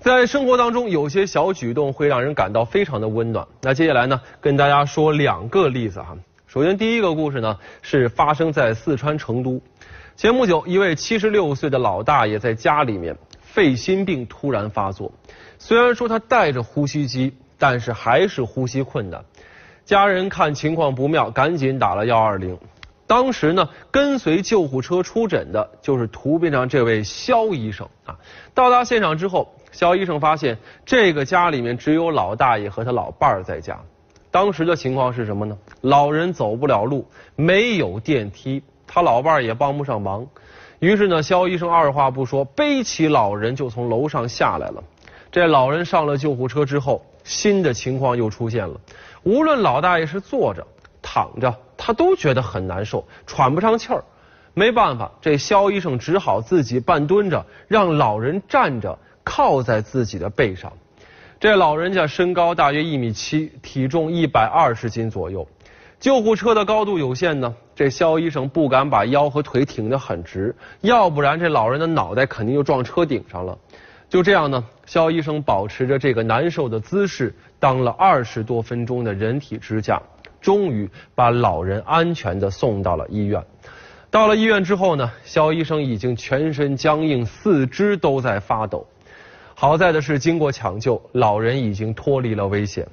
在生活当中，有些小举动会让人感到非常的温暖。那接下来呢，跟大家说两个例子哈。首先，第一个故事呢是发生在四川成都。前不久，一位七十六岁的老大爷在家里面，肺心病突然发作。虽然说他带着呼吸机，但是还是呼吸困难。家人看情况不妙，赶紧打了幺二零。当时呢，跟随救护车出诊的就是图片上这位肖医生啊。到达现场之后，肖医生发现这个家里面只有老大爷和他老伴儿在家。当时的情况是什么呢？老人走不了路，没有电梯，他老伴儿也帮不上忙。于是呢，肖医生二话不说，背起老人就从楼上下来了。这老人上了救护车之后，新的情况又出现了。无论老大爷是坐着、躺着。他都觉得很难受，喘不上气儿，没办法，这肖医生只好自己半蹲着，让老人站着，靠在自己的背上。这老人家身高大约一米七，体重一百二十斤左右。救护车的高度有限呢，这肖医生不敢把腰和腿挺得很直，要不然这老人的脑袋肯定就撞车顶上了。就这样呢，肖医生保持着这个难受的姿势，当了二十多分钟的人体支架。终于把老人安全的送到了医院。到了医院之后呢，肖医生已经全身僵硬，四肢都在发抖。好在的是，经过抢救，老人已经脱离了危险。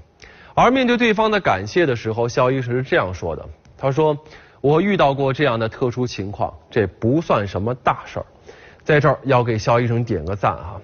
而面对对方的感谢的时候，肖医生是这样说的：“他说，我遇到过这样的特殊情况，这不算什么大事儿。在这儿要给肖医生点个赞哈。”